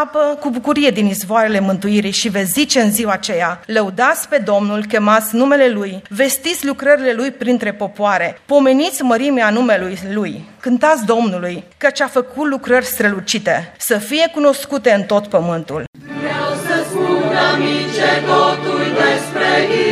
Apă cu bucurie din izvoarele mântuirii și veți zice în ziua aceea, lăudați pe Domnul, chemați numele Lui, vestiți lucrările Lui printre popoare, pomeniți mărimea numelui Lui, cântați Domnului, căci a făcut lucrări strălucite, să fie cunoscute în tot pământul. Vreau să spun amice totul despre Isus,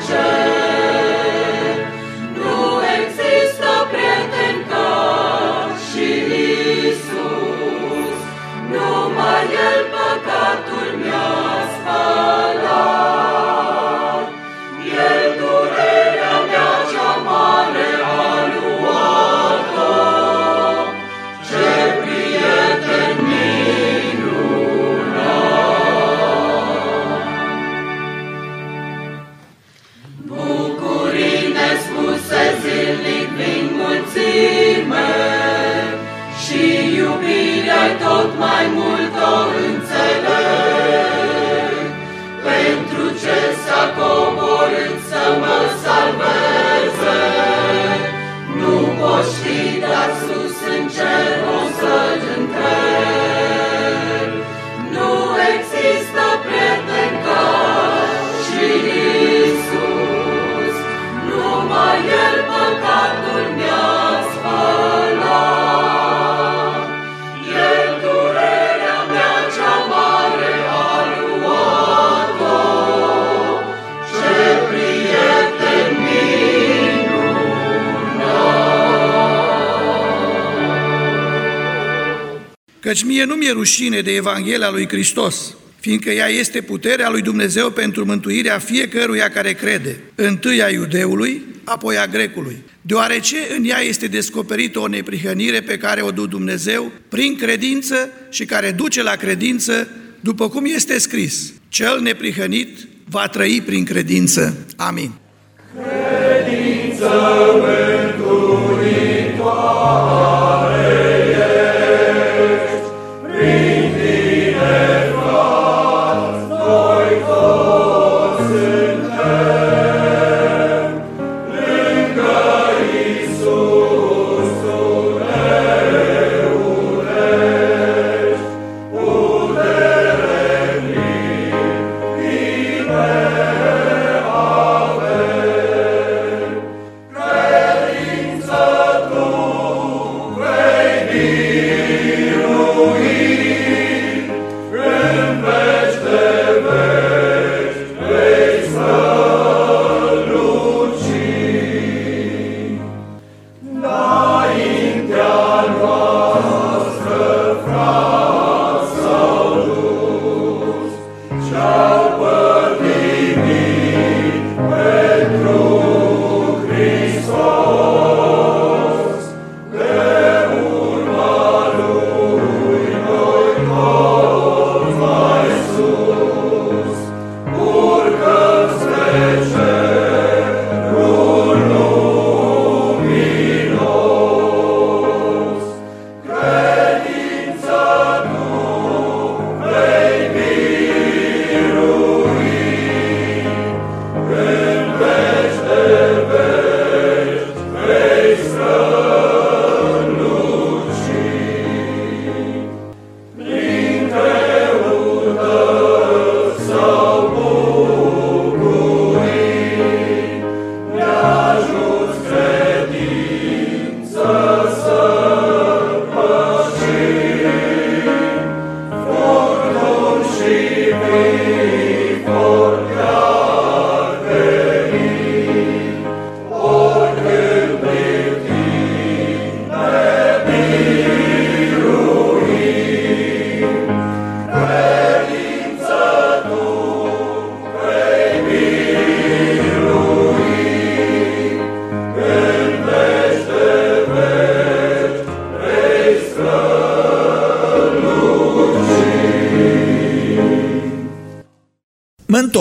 church. Mie nu mi-e rușine de Evanghelia lui Hristos, fiindcă ea este puterea lui Dumnezeu pentru mântuirea fiecăruia care crede, întâi a iudeului, apoi a grecului, deoarece în ea este descoperită o neprihănire pe care o du Dumnezeu prin credință și care duce la credință, după cum este scris, cel neprihănit va trăi prin credință. Amin. Credință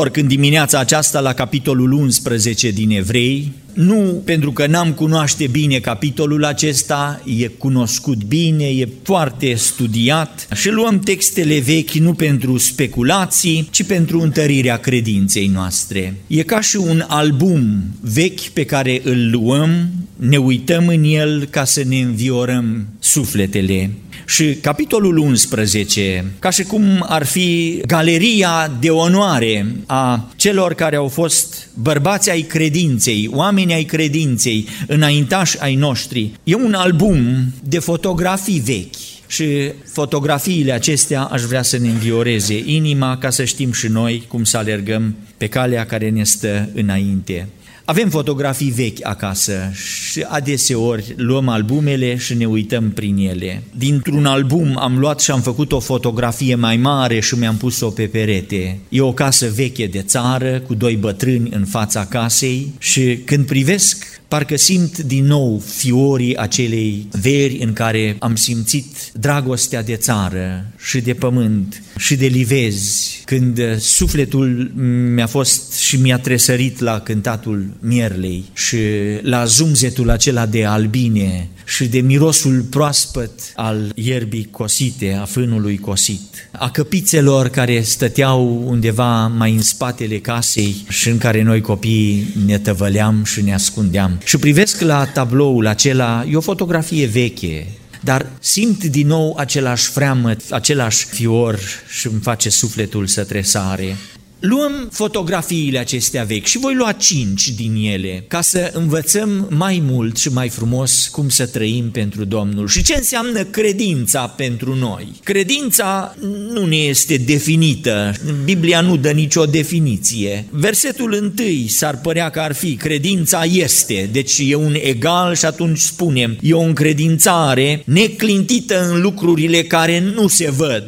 întorc în dimineața aceasta la capitolul 11 din Evrei, nu pentru că n-am cunoaște bine capitolul acesta, e cunoscut bine, e foarte studiat și luăm textele vechi nu pentru speculații, ci pentru întărirea credinței noastre. E ca și un album vechi pe care îl luăm, ne uităm în el ca să ne înviorăm sufletele. Și capitolul 11, ca și cum ar fi galeria de onoare a celor care au fost bărbați ai credinței, oameni ai credinței, înaintași ai noștri, e un album de fotografii vechi. Și fotografiile acestea aș vrea să ne învioreze inima ca să știm și noi cum să alergăm pe calea care ne stă înainte. Avem fotografii vechi acasă și adeseori luăm albumele și ne uităm prin ele. Dintr-un album am luat și am făcut o fotografie mai mare și mi-am pus-o pe perete. E o casă veche de țară cu doi bătrâni în fața casei și când privesc Parcă simt din nou fiorii acelei veri în care am simțit dragostea de țară și de pământ și de livezi, când sufletul mi-a fost și mi-a tresărit la cântatul mierlei și la zumzetul acela de albine și de mirosul proaspăt al ierbii cosite, a fânului cosit, a căpițelor care stăteau undeva mai în spatele casei și în care noi copiii ne tăvăleam și ne ascundeam. Și privesc la tabloul acela, e o fotografie veche, dar simt din nou același freamăt, același fior și îmi face sufletul să tresare. Luăm fotografiile acestea vechi și voi lua cinci din ele ca să învățăm mai mult și mai frumos cum să trăim pentru Domnul și ce înseamnă credința pentru noi. Credința nu ne este definită, Biblia nu dă nicio definiție. Versetul întâi s-ar părea că ar fi credința este, deci e un egal și atunci spunem, e o încredințare neclintită în lucrurile care nu se văd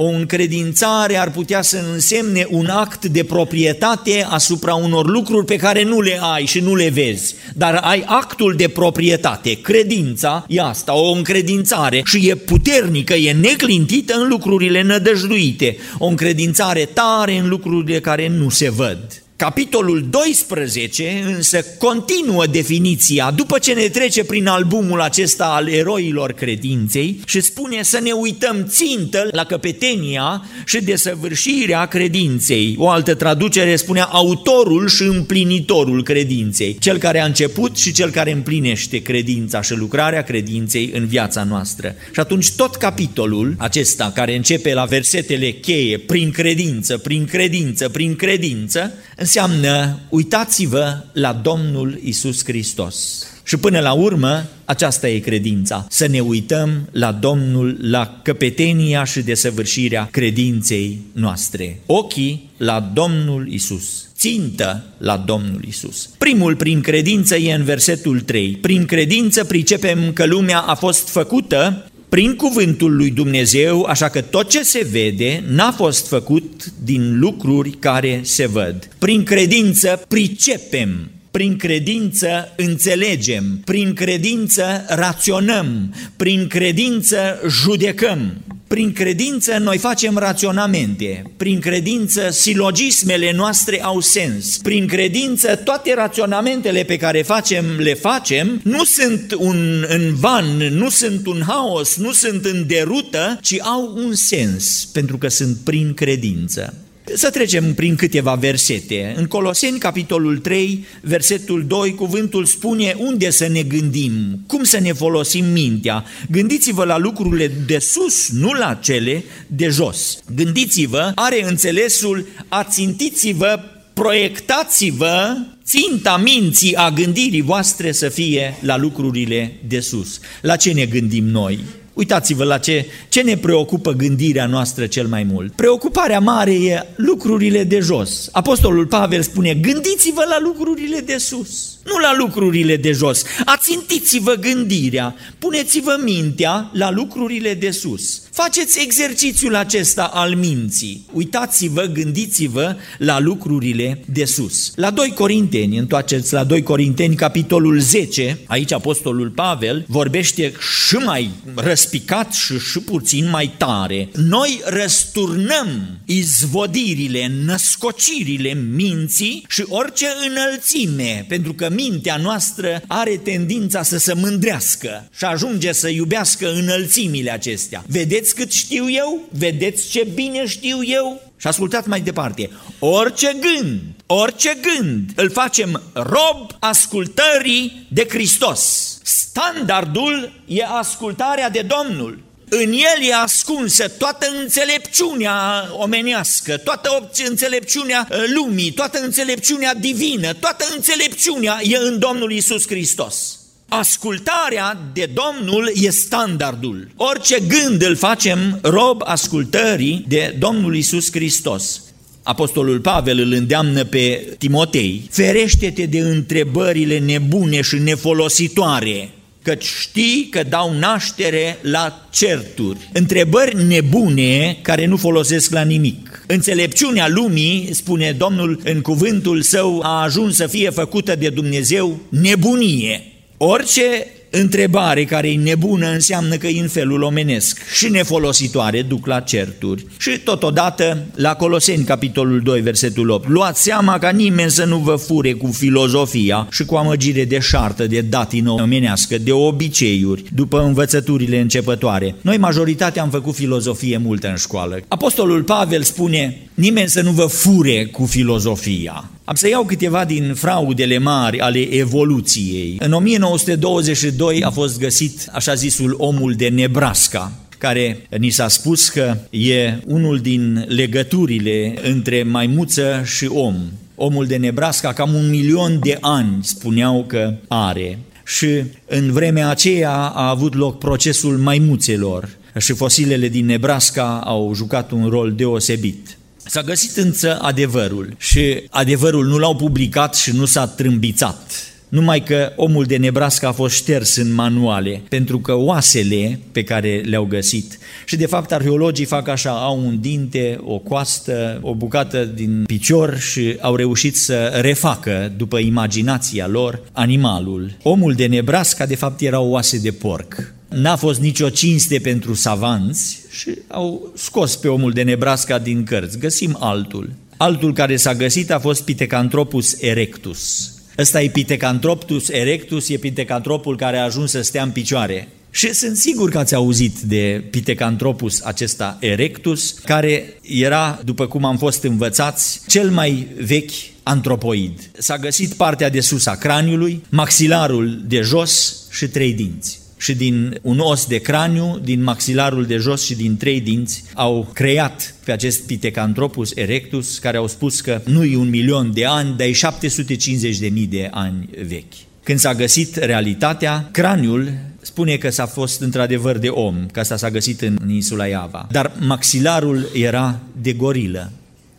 o încredințare ar putea să însemne un act de proprietate asupra unor lucruri pe care nu le ai și nu le vezi, dar ai actul de proprietate. Credința e asta, o încredințare și e puternică, e neclintită în lucrurile nădăjduite, o încredințare tare în lucrurile care nu se văd. Capitolul 12 însă continuă definiția după ce ne trece prin albumul acesta al eroilor credinței și spune să ne uităm țintă la căpetenia și desăvârșirea credinței. O altă traducere spunea autorul și împlinitorul credinței, cel care a început și cel care împlinește credința și lucrarea credinței în viața noastră. Și atunci tot capitolul acesta care începe la versetele cheie, prin credință, prin credință, prin credință, înseamnă uitați-vă la Domnul Isus Hristos. Și până la urmă, aceasta e credința, să ne uităm la Domnul, la căpetenia și desăvârșirea credinței noastre. Ochii la Domnul Isus țintă la Domnul Isus. Primul prin credință e în versetul 3. Prin credință pricepem că lumea a fost făcută prin cuvântul lui Dumnezeu, așa că tot ce se vede n-a fost făcut din lucruri care se văd. Prin credință pricepem prin credință înțelegem, prin credință raționăm, prin credință judecăm. Prin credință noi facem raționamente, prin credință silogismele noastre au sens, prin credință toate raționamentele pe care facem, le facem, nu sunt un în van, nu sunt un haos, nu sunt în derută, ci au un sens, pentru că sunt prin credință. Să trecem prin câteva versete. În Coloseni, capitolul 3, versetul 2, cuvântul spune unde să ne gândim, cum să ne folosim mintea. Gândiți-vă la lucrurile de sus, nu la cele de jos. Gândiți-vă, are înțelesul, ațintiți-vă, proiectați-vă ținta minții a gândirii voastre să fie la lucrurile de sus. La ce ne gândim noi? Uitați-vă la ce, ce ne preocupă gândirea noastră cel mai mult. Preocuparea mare e lucrurile de jos. Apostolul Pavel spune, gândiți-vă la lucrurile de sus nu la lucrurile de jos. Ațintiți-vă gândirea, puneți-vă mintea la lucrurile de sus. Faceți exercițiul acesta al minții. Uitați-vă, gândiți-vă la lucrurile de sus. La 2 Corinteni, întoarceți la 2 Corinteni, capitolul 10, aici Apostolul Pavel vorbește și mai răspicat și, și puțin mai tare. Noi răsturnăm izvodirile, născocirile minții și orice înălțime, pentru că mintea noastră are tendința să se mândrească și ajunge să iubească înălțimile acestea. Vedeți cât știu eu? Vedeți ce bine știu eu? Și ascultați mai departe. Orice gând, orice gând îl facem rob ascultării de Hristos. Standardul e ascultarea de Domnul. În el e ascunsă toată înțelepciunea omenească, toată înțelepciunea uh, lumii, toată înțelepciunea divină, toată înțelepciunea e în Domnul Isus Hristos. Ascultarea de Domnul e standardul. Orice gând îl facem rob ascultării de Domnul Isus Hristos. Apostolul Pavel îl îndeamnă pe Timotei, ferește-te de întrebările nebune și nefolositoare căci știi că dau naștere la certuri, întrebări nebune care nu folosesc la nimic. Înțelepciunea lumii, spune Domnul în cuvântul său, a ajuns să fie făcută de Dumnezeu nebunie. Orice întrebare care e nebună înseamnă că e în felul omenesc și nefolositoare duc la certuri. Și totodată la Coloseni, capitolul 2, versetul 8, luați seama ca nimeni să nu vă fure cu filozofia și cu amăgire de șartă, de datină omenească, de obiceiuri, după învățăturile începătoare. Noi majoritatea am făcut filozofie multă în școală. Apostolul Pavel spune, nimeni să nu vă fure cu filozofia. Am să iau câteva din fraudele mari ale evoluției. În 1922 a fost găsit așa zisul omul de Nebraska. care ni s-a spus că e unul din legăturile între maimuță și om. Omul de Nebraska cam un milion de ani spuneau că are și în vremea aceea a avut loc procesul maimuțelor și fosilele din Nebraska au jucat un rol deosebit. S-a găsit însă adevărul și adevărul nu l-au publicat și nu s-a trâmbițat. Numai că omul de Nebraska a fost șters în manuale, pentru că oasele pe care le-au găsit, și de fapt arheologii fac așa, au un dinte, o coastă, o bucată din picior și au reușit să refacă, după imaginația lor, animalul. Omul de Nebraska de fapt era o oase de porc. N-a fost nicio cinste pentru savanți și au scos pe omul de Nebraska din cărți. Găsim altul. Altul care s-a găsit a fost Pithecanthropus erectus. Ăsta e Pithecanthropus erectus, e Pithecanthropul care a ajuns să stea în picioare. Și sunt sigur că ați auzit de Pithecanthropus acesta erectus, care era, după cum am fost învățați, cel mai vechi antropoid. S-a găsit partea de sus a craniului, maxilarul de jos și trei dinți și din un os de craniu, din maxilarul de jos și din trei dinți au creat pe acest Pithecanthropus erectus, care au spus că nu e un milion de ani, dar e 750 de mii de ani vechi. Când s-a găsit realitatea, craniul spune că s-a fost într-adevăr de om, că asta s-a găsit în insula Iava, dar maxilarul era de gorilă.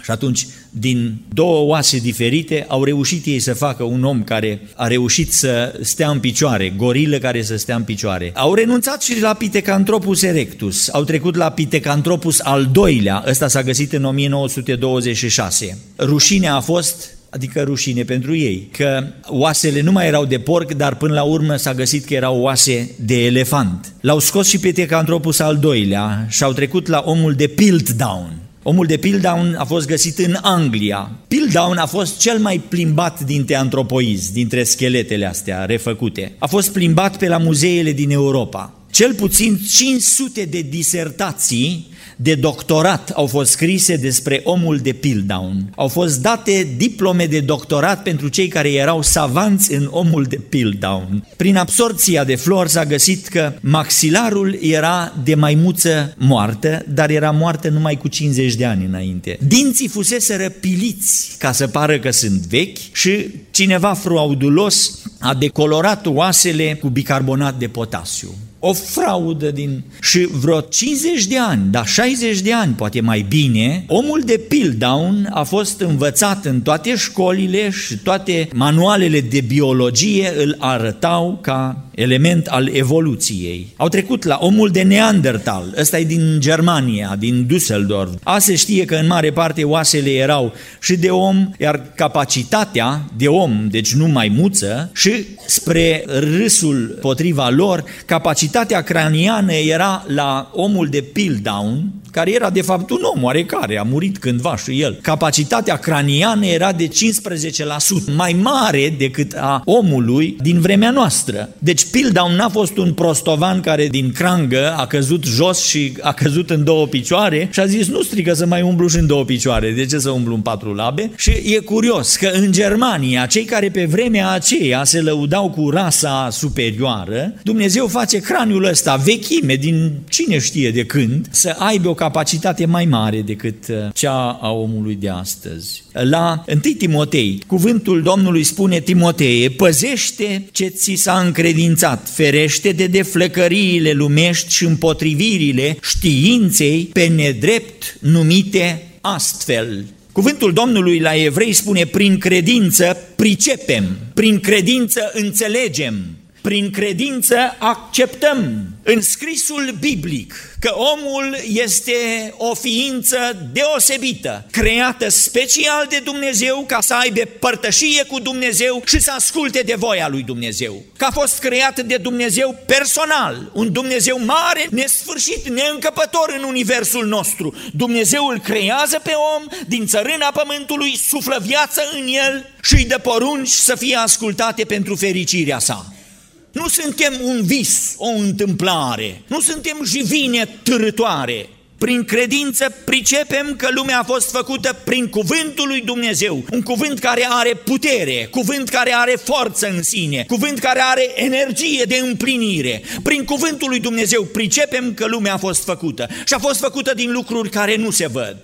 Și atunci, din două oase diferite, au reușit ei să facă un om care a reușit să stea în picioare, gorilă care să stea în picioare. Au renunțat și la Pithecanthropus erectus, au trecut la Pithecanthropus al doilea, ăsta s-a găsit în 1926. Rușinea a fost adică rușine pentru ei, că oasele nu mai erau de porc, dar până la urmă s-a găsit că erau oase de elefant. L-au scos și pe Tecanthropus al doilea și au trecut la omul de Piltdown. Omul de Piltdown a fost găsit în Anglia. Piltdown a fost cel mai plimbat dintre antropoizi, dintre scheletele astea refăcute. A fost plimbat pe la muzeele din Europa. Cel puțin 500 de disertații de doctorat au fost scrise despre omul de Piltdown. Au fost date diplome de doctorat pentru cei care erau savanți în omul de Piltdown. Prin absorția de flori s-a găsit că maxilarul era de maimuță moartă, dar era moartă numai cu 50 de ani înainte. Dinții fusese răpiliți ca să pară că sunt vechi și cineva fraudulos a decolorat oasele cu bicarbonat de potasiu o fraudă din... Și vreo 50 de ani, dar 60 de ani, poate mai bine, omul de Piltdown a fost învățat în toate școlile și toate manualele de biologie îl arătau ca element al evoluției. Au trecut la omul de Neandertal, ăsta e din Germania, din Düsseldorf. A se știe că în mare parte oasele erau și de om, iar capacitatea de om, deci nu mai muță, și spre râsul potriva lor, capacitatea craniană era la omul de Piltdown, care era de fapt un om oarecare, a murit cândva și el. Capacitatea craniană era de 15%, mai mare decât a omului din vremea noastră. Deci Piltdown n-a fost un prostovan care din crangă a căzut jos și a căzut în două picioare și a zis nu strică să mai umblu și în două picioare, de ce să umblu în patru labe? Și e curios că în Germania, cei care pe vremea aceea se lăudau cu rasa superioară, Dumnezeu face craniul ăsta vechime din cine știe de când, să aibă o capacitate mai mare decât uh, cea a omului de astăzi. La 1 Timotei, cuvântul Domnului spune Timotee, păzește ce ți s-a încredințat, ferește de deflăcăriile lumești și împotrivirile științei pe nedrept numite astfel. Cuvântul Domnului la evrei spune, prin credință pricepem, prin credință înțelegem, prin credință acceptăm în scrisul biblic că omul este o ființă deosebită, creată special de Dumnezeu ca să aibă părtășie cu Dumnezeu și să asculte de voia lui Dumnezeu. Că a fost creat de Dumnezeu personal, un Dumnezeu mare, nesfârșit, neîncăpător în universul nostru. Dumnezeu îl creează pe om din țărâna pământului, suflă viață în el și îi dă porunci să fie ascultate pentru fericirea sa. Nu suntem un vis, o întâmplare, nu suntem jivine târătoare, Prin credință pricepem că lumea a fost făcută prin cuvântul lui Dumnezeu, un cuvânt care are putere, cuvânt care are forță în sine, cuvânt care are energie de împlinire. Prin cuvântul lui Dumnezeu pricepem că lumea a fost făcută și a fost făcută din lucruri care nu se văd.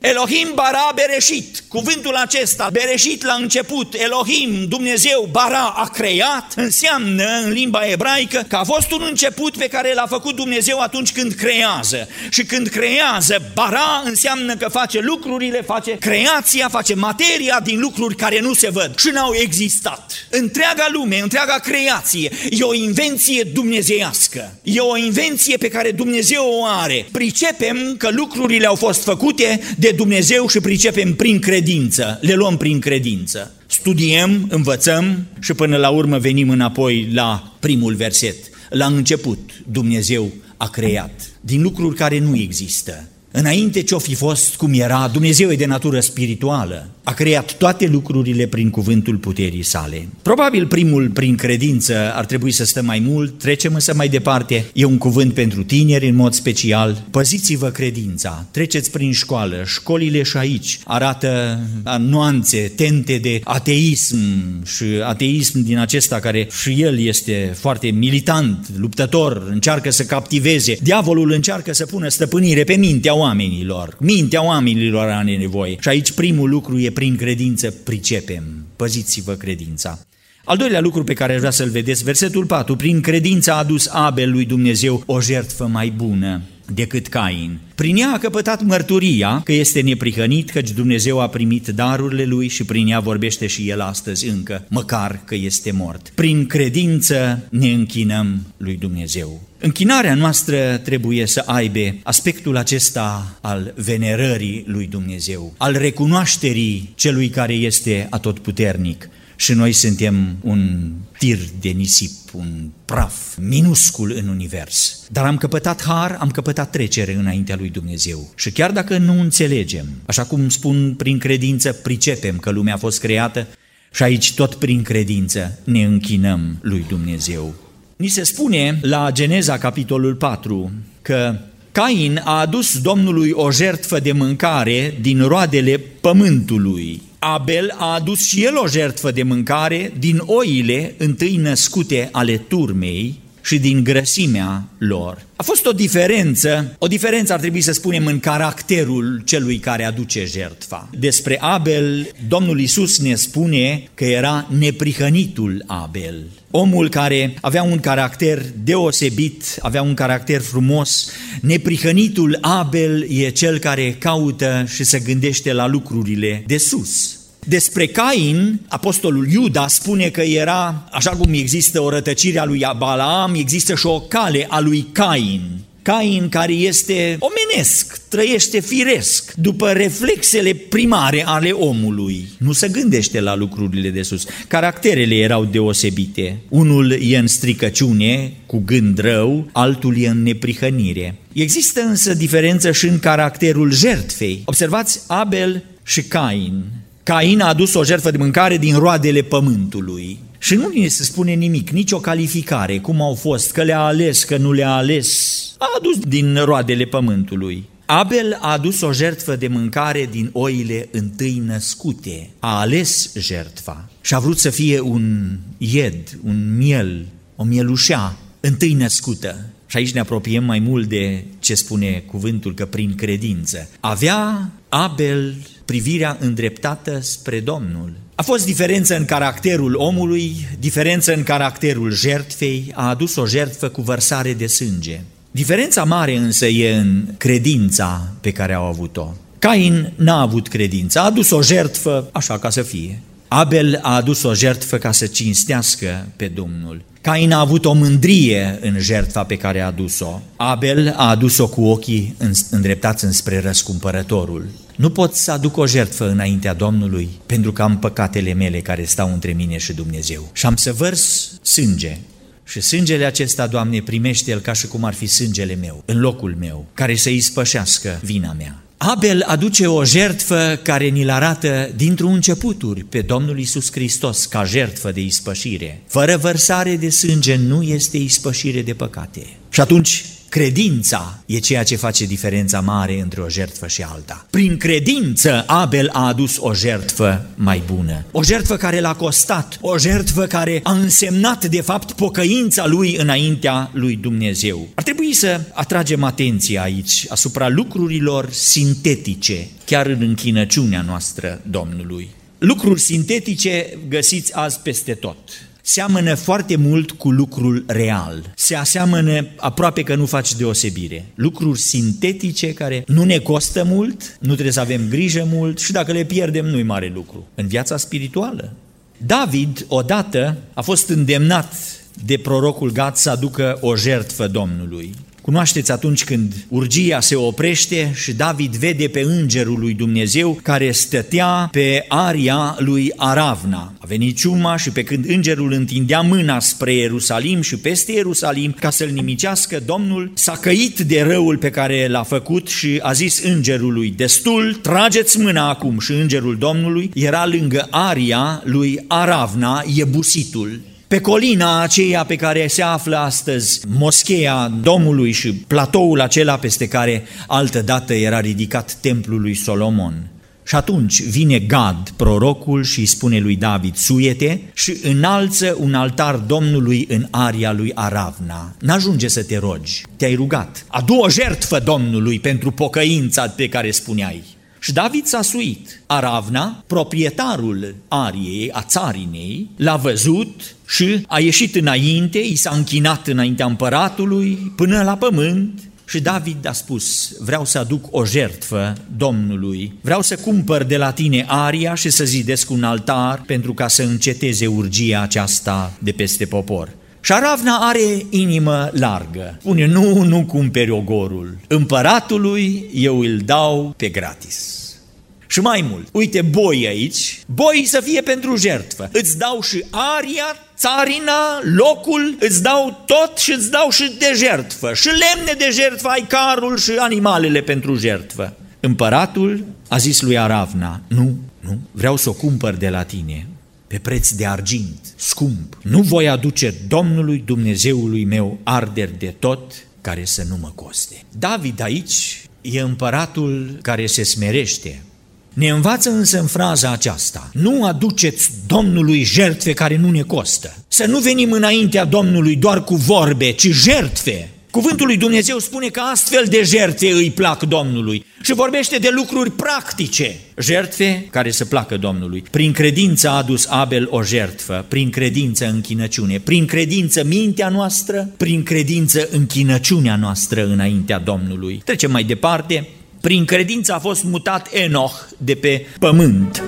Elohim bara Bereșit, cuvântul acesta, Bereșit la început, Elohim, Dumnezeu, bara a creat, înseamnă în limba ebraică că a fost un început pe care l-a făcut Dumnezeu atunci când creează. Și când creează, bara înseamnă că face lucrurile, face creația, face materia din lucruri care nu se văd și n-au existat. Întreaga lume, întreaga creație e o invenție dumnezeiască, e o invenție pe care Dumnezeu o are. Pricepem că lucrurile au fost făcute de de Dumnezeu și pricepem prin credință, le luăm prin credință. Studiem, învățăm și până la urmă venim înapoi la primul verset. La început Dumnezeu a creat din lucruri care nu există. Înainte ce-o fi fost cum era, Dumnezeu e de natură spirituală a creat toate lucrurile prin cuvântul puterii sale. Probabil primul prin credință ar trebui să stăm mai mult, trecem însă mai departe. E un cuvânt pentru tineri în mod special. Păziți-vă credința, treceți prin școală, școlile și aici arată nuanțe, tente de ateism și ateism din acesta care și el este foarte militant, luptător, încearcă să captiveze. Diavolul încearcă să pună stăpânire pe mintea oamenilor. Mintea oamenilor are nevoie. Și aici primul lucru e prin credință pricepem. Păziți-vă credința. Al doilea lucru pe care vrea să-l vedeți, versetul 4, prin credință a adus Abel lui Dumnezeu o jertfă mai bună decât Cain. Prin ea a căpătat mărturia că este neprihănit, căci Dumnezeu a primit darurile lui și prin ea vorbește și el astăzi încă, măcar că este mort. Prin credință ne închinăm lui Dumnezeu. Închinarea noastră trebuie să aibă aspectul acesta al venerării lui Dumnezeu, al recunoașterii celui care este atotputernic și noi suntem un tir de nisip, un praf minuscul în univers. Dar am căpătat har, am căpătat trecere înaintea lui Dumnezeu. Și chiar dacă nu înțelegem, așa cum spun prin credință, pricepem că lumea a fost creată și aici tot prin credință ne închinăm lui Dumnezeu. Ni se spune la Geneza capitolul 4 că Cain a adus Domnului o jertfă de mâncare din roadele pământului. Abel a adus și el o jertfă de mâncare din oile întâi născute ale turmei și din grăsimea lor. A fost o diferență, o diferență ar trebui să spunem în caracterul celui care aduce jertfa. Despre Abel, Domnul Isus ne spune că era neprihănitul Abel. Omul care avea un caracter deosebit, avea un caracter frumos, neprihănitul Abel e cel care caută și se gândește la lucrurile de sus. Despre Cain, apostolul Iuda spune că era, așa cum există o rătăcire a lui Balaam, există și o cale a lui Cain. Cain care este omenesc, trăiește firesc, după reflexele primare ale omului. Nu se gândește la lucrurile de sus. Caracterele erau deosebite. Unul e în stricăciune, cu gând rău, altul e în neprihănire. Există însă diferență și în caracterul jertfei. Observați Abel și Cain. Cain a adus o jertfă de mâncare din roadele pământului. Și nu ne se spune nimic, nicio calificare, cum au fost, că le-a ales, că nu le-a ales. A adus din roadele pământului. Abel a adus o jertfă de mâncare din oile întâi născute. A ales jertfa și a vrut să fie un ied, un miel, o mielușea întâi născută. Și aici ne apropiem mai mult de ce spune cuvântul, că prin credință. Avea Abel privirea îndreptată spre Domnul. A fost diferență în caracterul omului, diferență în caracterul jertfei, a adus o jertfă cu vărsare de sânge. Diferența mare însă e în credința pe care au avut-o. Cain n-a avut credință, a adus o jertfă așa ca să fie. Abel a adus o jertfă ca să cinstească pe Domnul. Cain a avut o mândrie în jertfa pe care a adus-o. Abel a adus-o cu ochii îndreptați înspre răscumpărătorul. Nu pot să aduc o jertfă înaintea Domnului pentru că am păcatele mele care stau între mine și Dumnezeu. Și am să vărs sânge. Și sângele acesta, Doamne, primește el ca și cum ar fi sângele meu, în locul meu, care să ispășească vina mea. Abel aduce o jertfă care ni-l arată dintr-un începuturi pe Domnul Isus Hristos ca jertfă de ispășire. Fără vărsare de sânge nu este ispășire de păcate. Și atunci Credința e ceea ce face diferența mare între o jertfă și alta. Prin credință Abel a adus o jertfă mai bună. O jertfă care l-a costat, o jertfă care a însemnat de fapt pocăința lui înaintea lui Dumnezeu. Ar trebui să atragem atenția aici asupra lucrurilor sintetice, chiar în închinăciunea noastră Domnului. Lucruri sintetice găsiți azi peste tot seamănă foarte mult cu lucrul real. Se aseamănă aproape că nu faci deosebire. Lucruri sintetice care nu ne costă mult, nu trebuie să avem grijă mult și dacă le pierdem nu-i mare lucru. În viața spirituală. David odată a fost îndemnat de prorocul Gad să aducă o jertfă Domnului. Cunoașteți atunci când urgia se oprește și David vede pe îngerul lui Dumnezeu care stătea pe aria lui Aravna. A venit ciuma și pe când îngerul întindea mâna spre Ierusalim și peste Ierusalim ca să-l nimicească, Domnul s-a căit de răul pe care l-a făcut și a zis îngerului, destul, trageți mâna acum și îngerul Domnului era lângă aria lui Aravna, Iebusitul. Pe colina aceea pe care se află astăzi moscheea Domnului și platoul acela peste care altădată era ridicat templul lui Solomon. Și atunci vine Gad, prorocul, și îi spune lui David, suiete și înalță un altar Domnului în aria lui Aravna. N-ajunge să te rogi, te-ai rugat. Adu o jertfă Domnului pentru pocăința pe care spuneai. Și David s-a suit. Aravna, proprietarul ariei, a țarinei, l-a văzut și a ieșit înainte, i s-a închinat înaintea împăratului până la pământ și David a spus, vreau să aduc o jertfă Domnului, vreau să cumpăr de la tine aria și să zidesc un altar pentru ca să înceteze urgia aceasta de peste popor. Și Aravna are inimă largă. Spune, nu, nu cumperi ogorul. Împăratului eu îl dau pe gratis. Și mai mult, uite boi aici, boi să fie pentru jertfă. Îți dau și aria, țarina, locul, îți dau tot și îți dau și de jertfă. Și lemne de jertfă, ai carul și animalele pentru jertfă. Împăratul a zis lui Aravna, nu, nu, vreau să o cumpăr de la tine pe preț de argint, scump. Nu voi aduce Domnului Dumnezeului meu arderi de tot care să nu mă coste. David aici e împăratul care se smerește. Ne învață însă în fraza aceasta, nu aduceți Domnului jertfe care nu ne costă. Să nu venim înaintea Domnului doar cu vorbe, ci jertfe Cuvântul lui Dumnezeu spune că astfel de jertfe îi plac Domnului și vorbește de lucruri practice, jertfe care să placă Domnului. Prin credință a adus Abel o jertfă, prin credință închinăciune, prin credință mintea noastră, prin credință închinăciunea noastră înaintea Domnului. Trecem mai departe, prin credință a fost mutat Enoch de pe pământ.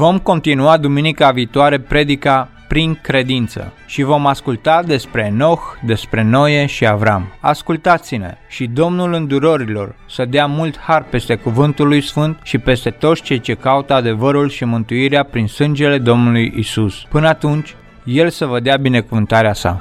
Vom continua duminica viitoare predica prin credință și vom asculta despre Noh, despre Noe și Avram. Ascultați-ne și Domnul îndurorilor să dea mult har peste cuvântul lui Sfânt și peste toți cei ce caută adevărul și mântuirea prin sângele Domnului Isus. Până atunci, El să vă dea binecuvântarea sa.